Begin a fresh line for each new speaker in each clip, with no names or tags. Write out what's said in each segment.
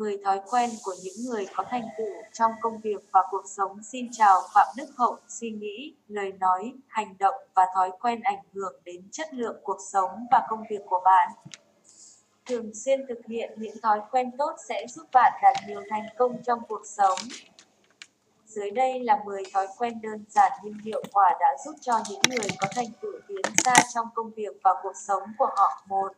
10 thói quen của những người có thành tựu trong công việc và cuộc sống. Xin chào Phạm Đức Hậu, suy nghĩ, lời nói, hành động và thói quen ảnh hưởng đến chất lượng cuộc sống và công việc của bạn. Thường xuyên thực hiện những thói quen tốt sẽ giúp bạn đạt nhiều thành công trong cuộc sống. Dưới đây là 10 thói quen đơn giản nhưng hiệu quả đã giúp cho những người có thành tựu tiến xa trong công việc và cuộc sống của họ. một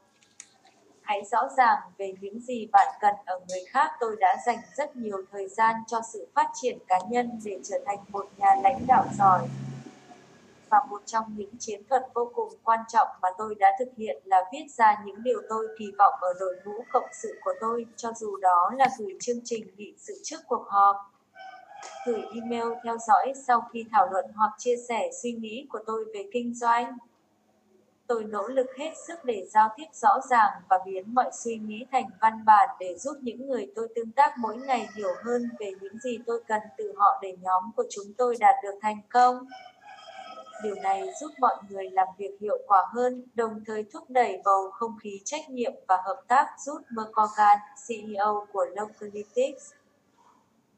Hãy rõ ràng về những gì bạn cần ở người khác. Tôi đã dành rất nhiều thời gian cho sự phát triển cá nhân để trở thành một nhà lãnh đạo giỏi. Và một trong những chiến thuật vô cùng quan trọng mà tôi đã thực hiện là viết ra những điều tôi kỳ vọng ở đội ngũ cộng sự của tôi, cho dù đó là gửi chương trình nghị sự trước cuộc họp, gửi email theo dõi sau khi thảo luận hoặc chia sẻ suy nghĩ của tôi về kinh doanh. Tôi nỗ lực hết sức để giao tiếp rõ ràng và biến mọi suy nghĩ thành văn bản để giúp những người tôi tương tác mỗi ngày hiểu hơn về những gì tôi cần từ họ để nhóm của chúng tôi đạt được thành công. Điều này giúp mọi người làm việc hiệu quả hơn, đồng thời thúc đẩy bầu không khí trách nhiệm và hợp tác giúp Mercogan, CEO của Localytics,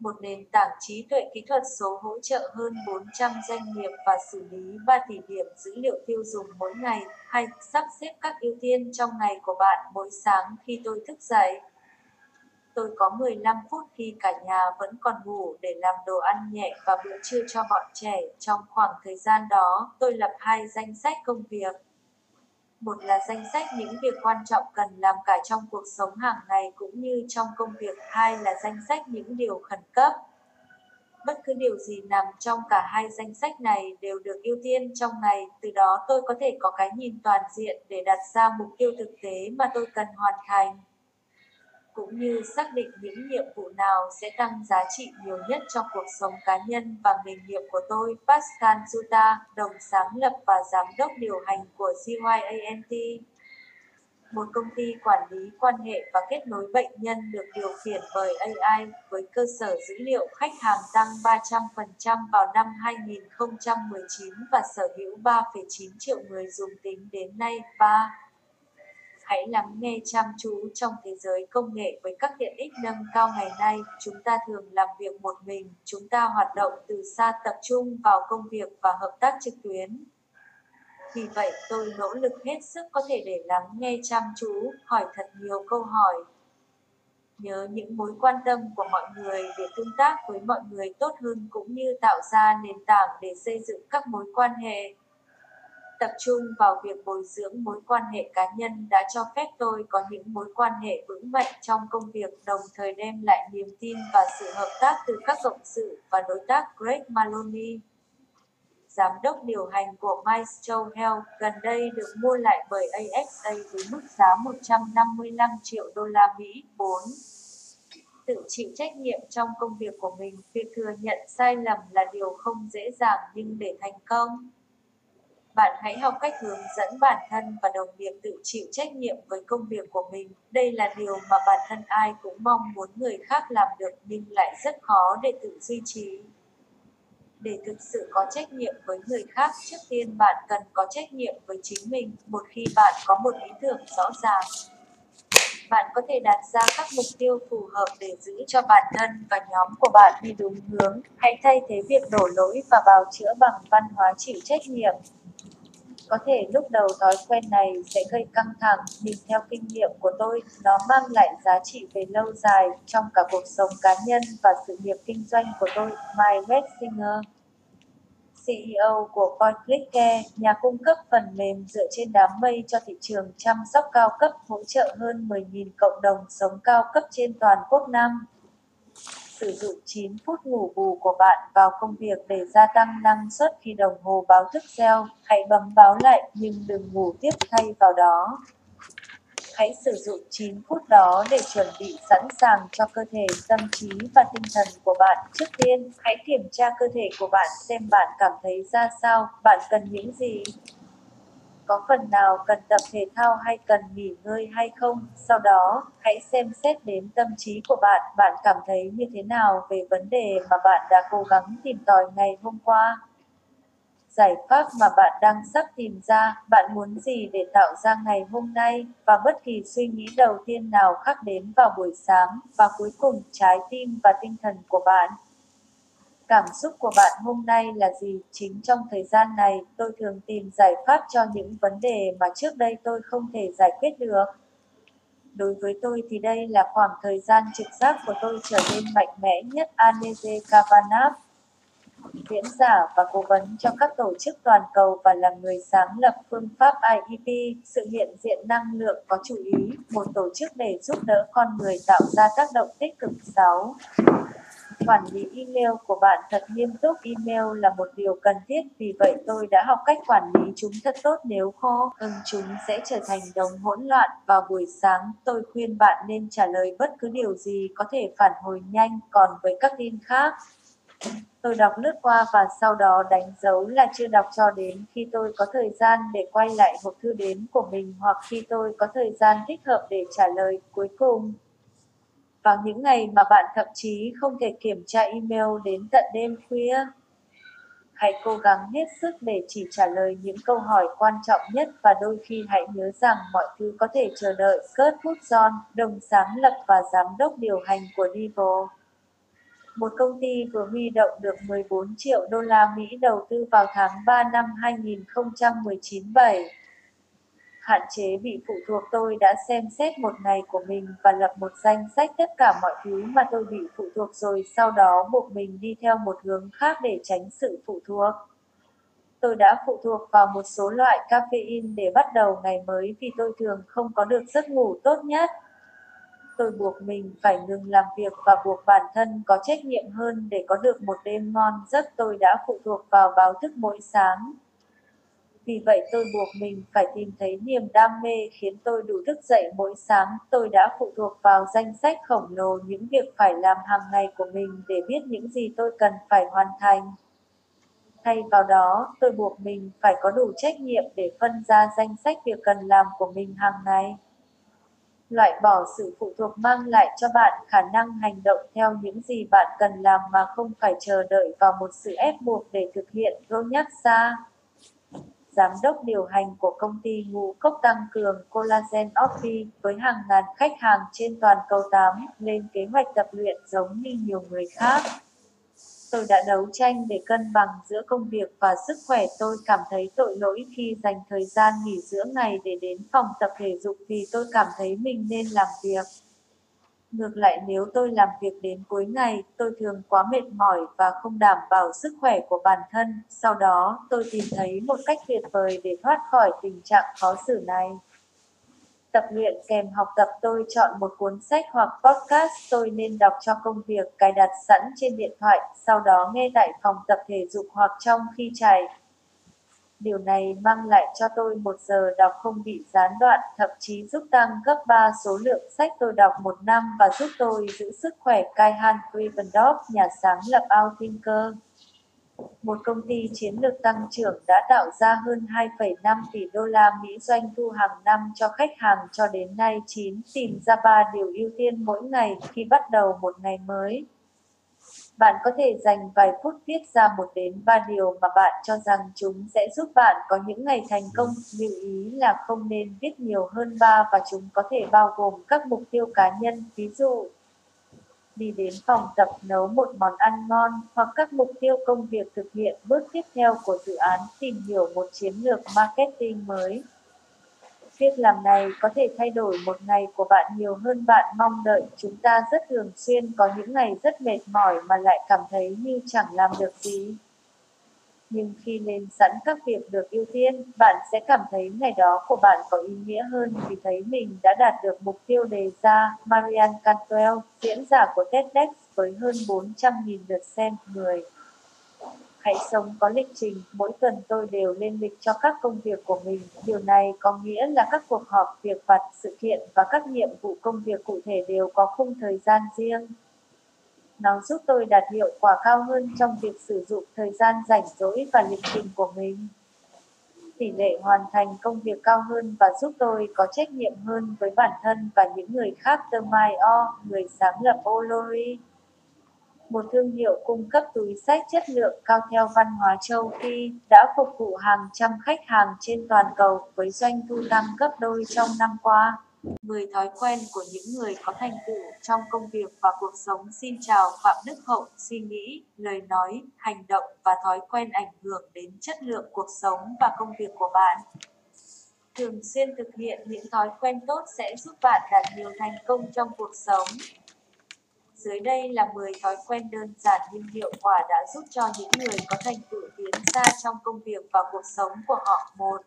một nền tảng trí tuệ kỹ thuật số hỗ trợ hơn 400 doanh nghiệp và xử lý 3 tỷ điểm dữ liệu tiêu dùng mỗi ngày, hay sắp xếp các ưu tiên trong ngày của bạn mỗi sáng khi tôi thức dậy. Tôi có 15 phút khi cả nhà vẫn còn ngủ để làm đồ ăn nhẹ và bữa trưa cho bọn trẻ. Trong khoảng thời gian đó, tôi lập hai danh sách công việc một là danh sách những việc quan trọng cần làm cả trong cuộc sống hàng ngày cũng như trong công việc, hai là danh sách những điều khẩn cấp. Bất cứ điều gì nằm trong cả hai danh sách này đều được ưu tiên trong ngày, từ đó tôi có thể có cái nhìn toàn diện để đặt ra mục tiêu thực tế mà tôi cần hoàn thành cũng như xác định những nhiệm vụ nào sẽ tăng giá trị nhiều nhất trong cuộc sống cá nhân và nghề nghiệp của tôi. Pascal Zuta, đồng sáng lập và giám đốc điều hành của GYANT, một công ty quản lý quan hệ và kết nối bệnh nhân được điều khiển bởi AI với cơ sở dữ liệu khách hàng tăng 300% vào năm 2019 và sở hữu 3,9 triệu người dùng tính đến nay. 3 hãy lắng nghe chăm chú trong thế giới công nghệ với các tiện ích nâng cao ngày nay. Chúng ta thường làm việc một mình, chúng ta hoạt động từ xa tập trung vào công việc và hợp tác trực tuyến. Vì vậy, tôi nỗ lực hết sức có thể để lắng nghe chăm chú, hỏi thật nhiều câu hỏi, nhớ những mối quan tâm của mọi người để tương tác với mọi người tốt hơn cũng như tạo ra nền tảng để xây dựng các mối quan hệ tập trung vào việc bồi dưỡng mối quan hệ cá nhân đã cho phép tôi có những mối quan hệ vững mạnh trong công việc đồng thời đem lại niềm tin và sự hợp tác từ các cộng sự và đối tác Greg Maloney. Giám đốc điều hành của Maestro Health gần đây được mua lại bởi AXA với mức giá 155 triệu đô la Mỹ. 4 tự chịu trách nhiệm trong công việc của mình. Việc thừa nhận sai lầm là điều không dễ dàng nhưng để thành công, bạn hãy học cách hướng dẫn bản thân và đồng nghiệp tự chịu trách nhiệm với công việc của mình. Đây là điều mà bản thân ai cũng mong muốn người khác làm được nhưng lại rất khó để tự duy trì. Để thực sự có trách nhiệm với người khác, trước tiên bạn cần có trách nhiệm với chính mình. Một khi bạn có một ý tưởng rõ ràng, bạn có thể đặt ra các mục tiêu phù hợp để giữ cho bản thân và nhóm của bạn đi đúng hướng. Hãy thay thế việc đổ lỗi và bào chữa bằng văn hóa chịu trách nhiệm. Có thể lúc đầu thói quen này sẽ gây căng thẳng, nhưng theo kinh nghiệm của tôi, nó mang lại giá trị về lâu dài trong cả cuộc sống cá nhân và sự nghiệp kinh doanh của tôi. Mike Wessinger, CEO của PointClickCare, nhà cung cấp phần mềm dựa trên đám mây cho thị trường chăm sóc cao cấp hỗ trợ hơn 10.000 cộng đồng sống cao cấp trên toàn quốc Nam sử dụng 9 phút ngủ bù của bạn vào công việc để gia tăng năng suất khi đồng hồ báo thức reo. Hãy bấm báo lại nhưng đừng ngủ tiếp thay vào đó. Hãy sử dụng 9 phút đó để chuẩn bị sẵn sàng cho cơ thể, tâm trí và tinh thần của bạn. Trước tiên, hãy kiểm tra cơ thể của bạn xem bạn cảm thấy ra sao, bạn cần những gì có phần nào cần tập thể thao hay cần nghỉ ngơi hay không. Sau đó, hãy xem xét đến tâm trí của bạn, bạn cảm thấy như thế nào về vấn đề mà bạn đã cố gắng tìm tòi ngày hôm qua. giải pháp mà bạn đang sắp tìm ra, bạn muốn gì để tạo ra ngày hôm nay, và bất kỳ suy nghĩ đầu tiên nào khác đến vào buổi sáng, và cuối cùng trái tim và tinh thần của bạn. Cảm xúc của bạn hôm nay là gì? Chính trong thời gian này, tôi thường tìm giải pháp cho những vấn đề mà trước đây tôi không thể giải quyết được. Đối với tôi thì đây là khoảng thời gian trực giác của tôi trở nên mạnh mẽ nhất. Aneze Kavanagh, diễn giả và cố vấn cho các tổ chức toàn cầu và là người sáng lập phương pháp IEP, sự hiện diện năng lượng có chủ ý, một tổ chức để giúp đỡ con người tạo ra tác động tích cực 6. Quản lý email của bạn thật nghiêm túc. Email là một điều cần thiết, vì vậy tôi đã học cách quản lý chúng thật tốt nếu khô. Ưng chúng sẽ trở thành đống hỗn loạn. Vào buổi sáng, tôi khuyên bạn nên trả lời bất cứ điều gì có thể phản hồi nhanh, còn với các tin khác, tôi đọc lướt qua và sau đó đánh dấu là chưa đọc cho đến khi tôi có thời gian để quay lại hộp thư đến của mình hoặc khi tôi có thời gian thích hợp để trả lời cuối cùng vào những ngày mà bạn thậm chí không thể kiểm tra email đến tận đêm khuya. Hãy cố gắng hết sức để chỉ trả lời những câu hỏi quan trọng nhất và đôi khi hãy nhớ rằng mọi thứ có thể chờ đợi. Kurt Woodson, đồng sáng lập và giám đốc điều hành của Divo. Một công ty vừa huy động được 14 triệu đô la Mỹ đầu tư vào tháng 3 năm 2019 7 hạn chế bị phụ thuộc tôi đã xem xét một ngày của mình và lập một danh sách tất cả mọi thứ mà tôi bị phụ thuộc rồi, sau đó buộc mình đi theo một hướng khác để tránh sự phụ thuộc. Tôi đã phụ thuộc vào một số loại caffeine để bắt đầu ngày mới vì tôi thường không có được giấc ngủ tốt nhất. Tôi buộc mình phải ngừng làm việc và buộc bản thân có trách nhiệm hơn để có được một đêm ngon giấc tôi đã phụ thuộc vào báo thức mỗi sáng. Vì vậy tôi buộc mình phải tìm thấy niềm đam mê khiến tôi đủ thức dậy mỗi sáng. Tôi đã phụ thuộc vào danh sách khổng lồ những việc phải làm hàng ngày của mình để biết những gì tôi cần phải hoàn thành. Thay vào đó, tôi buộc mình phải có đủ trách nhiệm để phân ra danh sách việc cần làm của mình hàng ngày. Loại bỏ sự phụ thuộc mang lại cho bạn khả năng hành động theo những gì bạn cần làm mà không phải chờ đợi vào một sự ép buộc để thực hiện. gôn nhắc ra giám đốc điều hành của công ty ngũ cốc tăng cường Collagen Office với hàng ngàn khách hàng trên toàn cầu 8 lên kế hoạch tập luyện giống như nhiều người khác. Tôi đã đấu tranh để cân bằng giữa công việc và sức khỏe. Tôi cảm thấy tội lỗi khi dành thời gian nghỉ giữa ngày để đến phòng tập thể dục vì tôi cảm thấy mình nên làm việc. Ngược lại nếu tôi làm việc đến cuối ngày, tôi thường quá mệt mỏi và không đảm bảo sức khỏe của bản thân. Sau đó, tôi tìm thấy một cách tuyệt vời để thoát khỏi tình trạng khó xử này. Tập luyện kèm học tập tôi chọn một cuốn sách hoặc podcast tôi nên đọc cho công việc cài đặt sẵn trên điện thoại, sau đó nghe tại phòng tập thể dục hoặc trong khi chạy. Điều này mang lại cho tôi một giờ đọc không bị gián đoạn, thậm chí giúp tăng gấp 3 số lượng sách tôi đọc một năm và giúp tôi giữ sức khỏe. Kaihan Krivendorf, nhà sáng lập Outthinker, một công ty chiến lược tăng trưởng đã tạo ra hơn 2,5 tỷ đô la Mỹ doanh thu hàng năm cho khách hàng cho đến nay 9 tìm ra 3 điều ưu tiên mỗi ngày khi bắt đầu một ngày mới. Bạn có thể dành vài phút viết ra một đến ba điều mà bạn cho rằng chúng sẽ giúp bạn có những ngày thành công. Lưu ý là không nên viết nhiều hơn ba và chúng có thể bao gồm các mục tiêu cá nhân, ví dụ đi đến phòng tập nấu một món ăn ngon hoặc các mục tiêu công việc thực hiện bước tiếp theo của dự án tìm hiểu một chiến lược marketing mới. Việc làm này có thể thay đổi một ngày của bạn nhiều hơn bạn mong đợi. Chúng ta rất thường xuyên có những ngày rất mệt mỏi mà lại cảm thấy như chẳng làm được gì. Nhưng khi lên sẵn các việc được ưu tiên, bạn sẽ cảm thấy ngày đó của bạn có ý nghĩa hơn vì thấy mình đã đạt được mục tiêu đề ra. Marianne Cantwell, diễn giả của TEDx với hơn 400.000 lượt xem người. Hãy sống có lịch trình, mỗi tuần tôi đều lên lịch cho các công việc của mình. Điều này có nghĩa là các cuộc họp, việc vặt, sự kiện và các nhiệm vụ công việc cụ thể đều có khung thời gian riêng. Nó giúp tôi đạt hiệu quả cao hơn trong việc sử dụng thời gian rảnh rỗi và lịch trình của mình. Tỷ lệ hoàn thành công việc cao hơn và giúp tôi có trách nhiệm hơn với bản thân và những người khác. Tương Mai O, người sáng lập Olori một thương hiệu cung cấp túi sách chất lượng cao theo văn hóa châu Phi, đã phục vụ hàng trăm khách hàng trên toàn cầu với doanh thu tăng gấp đôi trong năm qua. 10 thói quen của những người có thành tựu trong công việc và cuộc sống Xin chào Phạm Đức Hậu Suy nghĩ, lời nói, hành động và thói quen ảnh hưởng đến chất lượng cuộc sống và công việc của bạn. Thường xuyên thực hiện những thói quen tốt sẽ giúp bạn đạt nhiều thành công trong cuộc sống. Dưới đây là 10 thói quen đơn giản nhưng hiệu quả đã giúp cho những người có thành tựu tiến xa trong công việc và cuộc sống của họ. một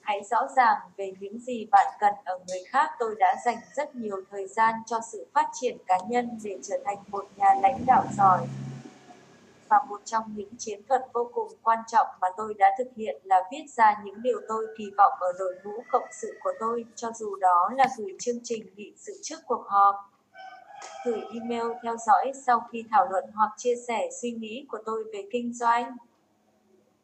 Hãy rõ ràng về những gì bạn cần ở người khác. Tôi đã dành rất nhiều thời gian cho sự phát triển cá nhân để trở thành một nhà lãnh đạo giỏi. Và một trong những chiến thuật vô cùng quan trọng mà tôi đã thực hiện là viết ra những điều tôi kỳ vọng ở đội ngũ cộng sự của tôi, cho dù đó là gửi chương trình nghị sự trước cuộc họp, gửi email theo dõi sau khi thảo luận hoặc chia sẻ suy nghĩ của tôi về kinh doanh.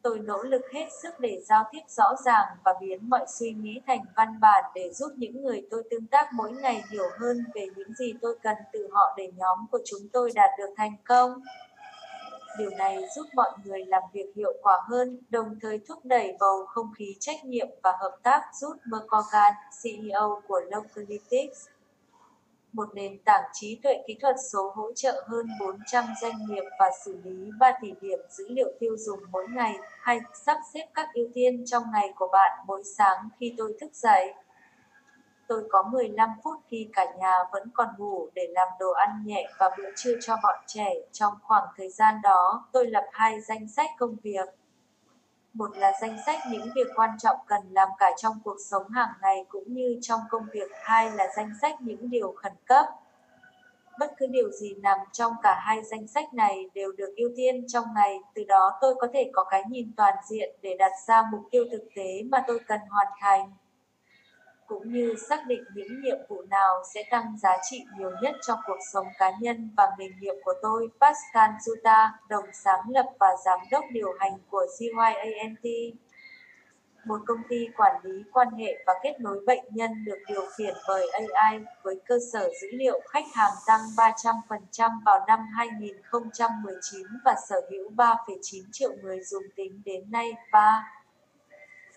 Tôi nỗ lực hết sức để giao tiếp rõ ràng và biến mọi suy nghĩ thành văn bản để giúp những người tôi tương tác mỗi ngày hiểu hơn về những gì tôi cần từ họ để nhóm của chúng tôi đạt được thành công. Điều này giúp mọi người làm việc hiệu quả hơn, đồng thời thúc đẩy bầu không khí trách nhiệm và hợp tác giúp Mercogan, CEO của Localytics, một nền tảng trí tuệ kỹ thuật số hỗ trợ hơn 400 doanh nghiệp và xử lý 3 tỷ điểm dữ liệu tiêu dùng mỗi ngày, hay sắp xếp các ưu tiên trong ngày của bạn mỗi sáng khi tôi thức dậy. Tôi có 15 phút khi cả nhà vẫn còn ngủ để làm đồ ăn nhẹ và bữa trưa cho bọn trẻ. Trong khoảng thời gian đó, tôi lập hai danh sách công việc một là danh sách những việc quan trọng cần làm cả trong cuộc sống hàng ngày cũng như trong công việc, hai là danh sách những điều khẩn cấp. Bất cứ điều gì nằm trong cả hai danh sách này đều được ưu tiên trong ngày, từ đó tôi có thể có cái nhìn toàn diện để đặt ra mục tiêu thực tế mà tôi cần hoàn thành cũng như xác định những nhiệm vụ nào sẽ tăng giá trị nhiều nhất trong cuộc sống cá nhân và nghề nghiệp của tôi. Pascal Zuta, đồng sáng lập và giám đốc điều hành của GYANT, một công ty quản lý quan hệ và kết nối bệnh nhân được điều khiển bởi AI với cơ sở dữ liệu khách hàng tăng 300% vào năm 2019 và sở hữu 3,9 triệu người dùng tính đến nay. 3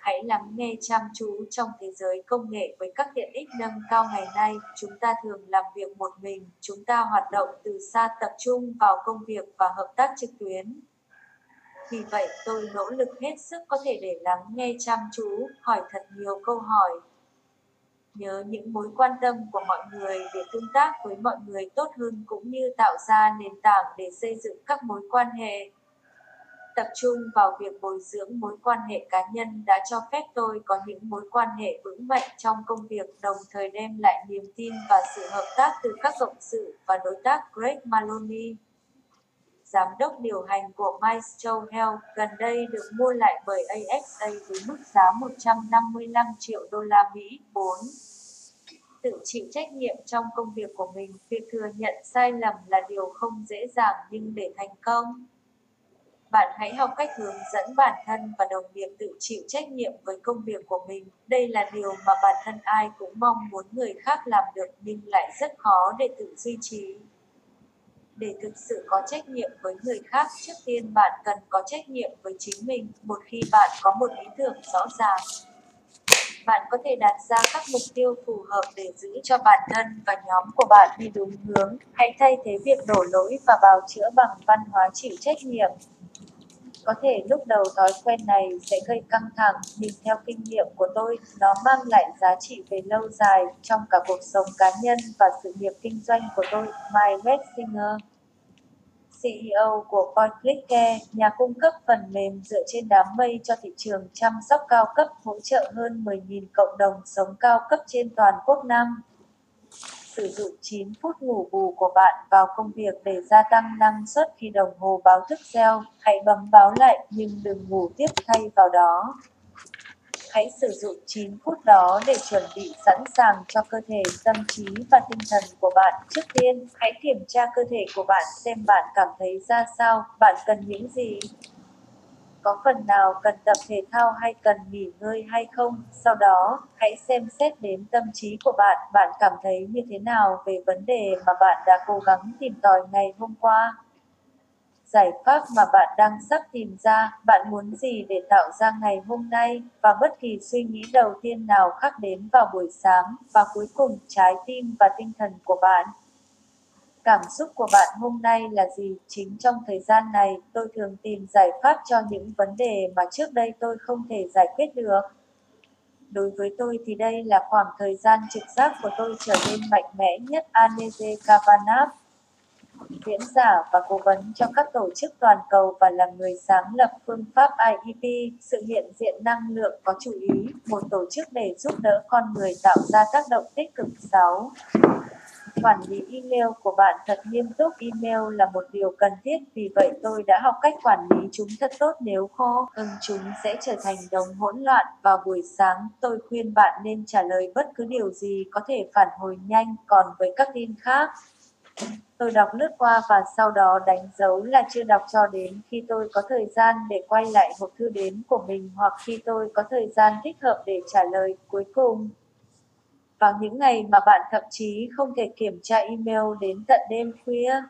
hãy lắng nghe chăm chú trong thế giới công nghệ với các tiện ích nâng cao ngày nay. Chúng ta thường làm việc một mình, chúng ta hoạt động từ xa tập trung vào công việc và hợp tác trực tuyến. Vì vậy, tôi nỗ lực hết sức có thể để lắng nghe chăm chú, hỏi thật nhiều câu hỏi, nhớ những mối quan tâm của mọi người để tương tác với mọi người tốt hơn cũng như tạo ra nền tảng để xây dựng các mối quan hệ tập trung vào việc bồi dưỡng mối quan hệ cá nhân đã cho phép tôi có những mối quan hệ vững mạnh trong công việc đồng thời đem lại niềm tin và sự hợp tác từ các cộng sự và đối tác Greg Maloney. Giám đốc điều hành của Maestro Health gần đây được mua lại bởi AXA với mức giá 155 triệu đô la Mỹ. 4 tự chịu trách nhiệm trong công việc của mình. Việc thừa nhận sai lầm là điều không dễ dàng nhưng để thành công, bạn hãy học cách hướng dẫn bản thân và đồng nghiệp tự chịu trách nhiệm với công việc của mình. Đây là điều mà bản thân ai cũng mong muốn người khác làm được nhưng lại rất khó để tự duy trì. Để thực sự có trách nhiệm với người khác, trước tiên bạn cần có trách nhiệm với chính mình. Một khi bạn có một ý tưởng rõ ràng, bạn có thể đặt ra các mục tiêu phù hợp để giữ cho bản thân và nhóm của bạn đi đúng hướng. Hãy thay thế việc đổ lỗi và bào chữa bằng văn hóa chịu trách nhiệm. Có thể lúc đầu thói quen này sẽ gây căng thẳng, nhưng theo kinh nghiệm của tôi, nó mang lại giá trị về lâu dài trong cả cuộc sống cá nhân và sự nghiệp kinh doanh của tôi. Mike Wessinger CEO của PointClickCare, nhà cung cấp phần mềm dựa trên đám mây cho thị trường chăm sóc cao cấp hỗ trợ hơn 10.000 cộng đồng sống cao cấp trên toàn quốc Nam sử dụng 9 phút ngủ bù của bạn vào công việc để gia tăng năng suất khi đồng hồ báo thức reo. Hãy bấm báo lại nhưng đừng ngủ tiếp thay vào đó. Hãy sử dụng 9 phút đó để chuẩn bị sẵn sàng cho cơ thể, tâm trí và tinh thần của bạn. Trước tiên, hãy kiểm tra cơ thể của bạn xem bạn cảm thấy ra sao, bạn cần những gì có phần nào cần tập thể thao hay cần nghỉ ngơi hay không. Sau đó, hãy xem xét đến tâm trí của bạn, bạn cảm thấy như thế nào về vấn đề mà bạn đã cố gắng tìm tòi ngày hôm qua. Giải pháp mà bạn đang sắp tìm ra, bạn muốn gì để tạo ra ngày hôm nay, và bất kỳ suy nghĩ đầu tiên nào khác đến vào buổi sáng, và cuối cùng trái tim và tinh thần của bạn. Cảm xúc của bạn hôm nay là gì? Chính trong thời gian này, tôi thường tìm giải pháp cho những vấn đề mà trước đây tôi không thể giải quyết được. Đối với tôi thì đây là khoảng thời gian trực giác của tôi trở nên mạnh mẽ nhất Aneze Kavanagh, diễn giả và cố vấn cho các tổ chức toàn cầu và là người sáng lập phương pháp IEP, sự hiện diện năng lượng có chủ ý, một tổ chức để giúp đỡ con người tạo ra tác động tích cực 6. Quản lý email của bạn thật nghiêm túc. Email là một điều cần thiết, vì vậy tôi đã học cách quản lý chúng thật tốt nếu khô. Ưng chúng sẽ trở thành đống hỗn loạn. Vào buổi sáng, tôi khuyên bạn nên trả lời bất cứ điều gì có thể phản hồi nhanh, còn với các tin khác, Tôi đọc lướt qua và sau đó đánh dấu là chưa đọc cho đến khi tôi có thời gian để quay lại hộp thư đến của mình hoặc khi tôi có thời gian thích hợp để trả lời cuối cùng. Vào những ngày mà bạn thậm chí không thể kiểm tra email đến tận đêm khuya,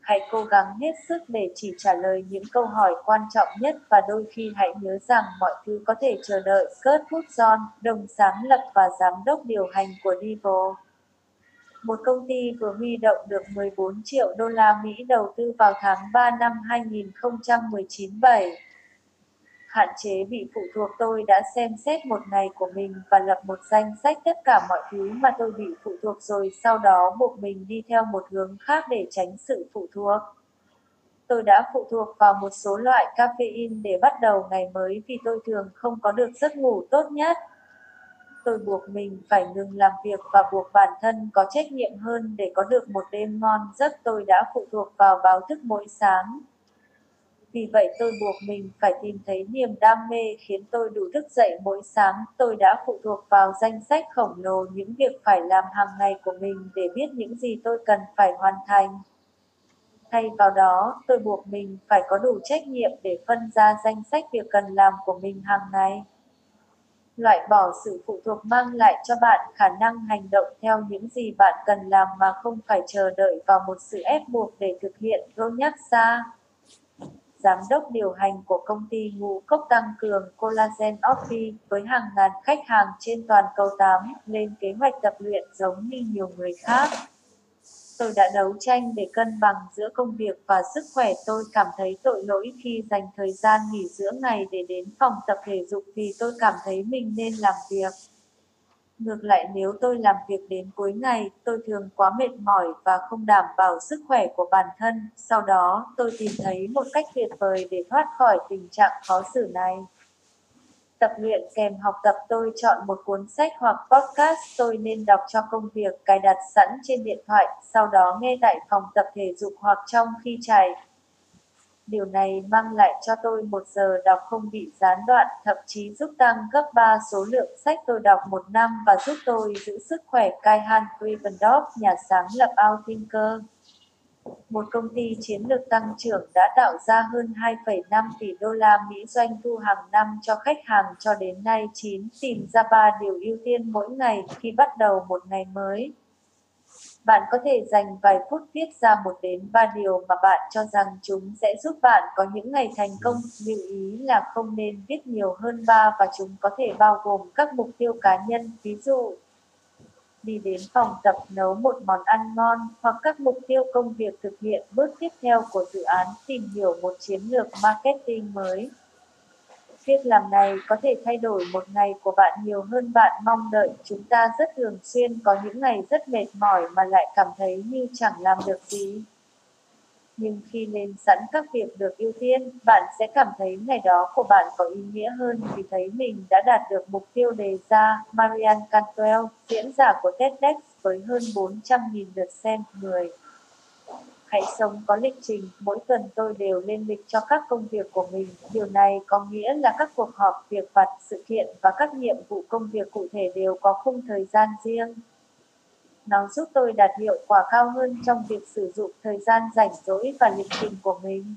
hãy cố gắng hết sức để chỉ trả lời những câu hỏi quan trọng nhất và đôi khi hãy nhớ rằng mọi thứ có thể chờ đợi. Kurt Hudson, đồng sáng lập và giám đốc điều hành của Divo một công ty vừa huy động được 14 triệu đô la Mỹ đầu tư vào tháng 3 năm 2019 7. Hạn chế bị phụ thuộc, tôi đã xem xét một ngày của mình và lập một danh sách tất cả mọi thứ mà tôi bị phụ thuộc rồi, sau đó buộc mình đi theo một hướng khác để tránh sự phụ thuộc. Tôi đã phụ thuộc vào một số loại caffeine để bắt đầu ngày mới vì tôi thường không có được giấc ngủ tốt nhất tôi buộc mình phải ngừng làm việc và buộc bản thân có trách nhiệm hơn để có được một đêm ngon, giấc tôi đã phụ thuộc vào báo thức mỗi sáng. Vì vậy tôi buộc mình phải tìm thấy niềm đam mê khiến tôi đủ thức dậy mỗi sáng. Tôi đã phụ thuộc vào danh sách khổng lồ những việc phải làm hàng ngày của mình để biết những gì tôi cần phải hoàn thành. Thay vào đó, tôi buộc mình phải có đủ trách nhiệm để phân ra danh sách việc cần làm của mình hàng ngày loại bỏ sự phụ thuộc mang lại cho bạn khả năng hành động theo những gì bạn cần làm mà không phải chờ đợi vào một sự ép buộc để thực hiện. nhắc ra giám đốc điều hành của công ty ngũ cốc tăng cường Collagen Office với hàng ngàn khách hàng trên toàn cầu 8 lên kế hoạch tập luyện giống như nhiều người khác. Tôi đã đấu tranh để cân bằng giữa công việc và sức khỏe. Tôi cảm thấy tội lỗi khi dành thời gian nghỉ giữa ngày để đến phòng tập thể dục vì tôi cảm thấy mình nên làm việc. Ngược lại nếu tôi làm việc đến cuối ngày, tôi thường quá mệt mỏi và không đảm bảo sức khỏe của bản thân. Sau đó, tôi tìm thấy một cách tuyệt vời để thoát khỏi tình trạng khó xử này. Tập luyện kèm học tập tôi chọn một cuốn sách hoặc podcast tôi nên đọc cho công việc cài đặt sẵn trên điện thoại, sau đó nghe tại phòng tập thể dục hoặc trong khi chạy. Điều này mang lại cho tôi một giờ đọc không bị gián đoạn, thậm chí giúp tăng gấp 3 số lượng sách tôi đọc một năm và giúp tôi giữ sức khỏe. Kai Han Krivendorf, nhà sáng lập Outthinker một công ty chiến lược tăng trưởng đã tạo ra hơn 2,5 tỷ đô la Mỹ doanh thu hàng năm cho khách hàng cho đến nay 9 tìm ra 3 điều ưu tiên mỗi ngày khi bắt đầu một ngày mới. Bạn có thể dành vài phút viết ra một đến ba điều mà bạn cho rằng chúng sẽ giúp bạn có những ngày thành công. Lưu ý là không nên viết nhiều hơn ba và chúng có thể bao gồm các mục tiêu cá nhân, ví dụ đi đến phòng tập nấu một món ăn ngon hoặc các mục tiêu công việc thực hiện bước tiếp theo của dự án tìm hiểu một chiến lược marketing mới. Việc làm này có thể thay đổi một ngày của bạn nhiều hơn bạn mong đợi. Chúng ta rất thường xuyên có những ngày rất mệt mỏi mà lại cảm thấy như chẳng làm được gì nhưng khi lên sẵn các việc được ưu tiên, bạn sẽ cảm thấy ngày đó của bạn có ý nghĩa hơn vì thấy mình đã đạt được mục tiêu đề ra. Marianne Cantwell, diễn giả của TEDx với hơn 400.000 lượt xem người. Hãy sống có lịch trình, mỗi tuần tôi đều lên lịch cho các công việc của mình. Điều này có nghĩa là các cuộc họp, việc vặt, sự kiện và các nhiệm vụ công việc cụ thể đều có khung thời gian riêng. Nó giúp tôi đạt hiệu quả cao hơn trong việc sử dụng thời gian rảnh rỗi và lịch trình của mình.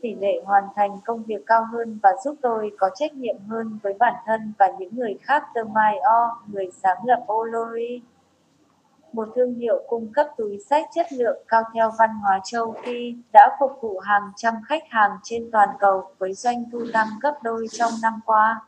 tỷ lệ hoàn thành công việc cao hơn và giúp tôi có trách nhiệm hơn với bản thân và những người khác. Tương Mai O, người sáng lập Olori, một thương hiệu cung cấp túi sách chất lượng cao theo văn hóa châu Phi, đã phục vụ hàng trăm khách hàng trên toàn cầu với doanh thu tăng gấp đôi trong năm qua.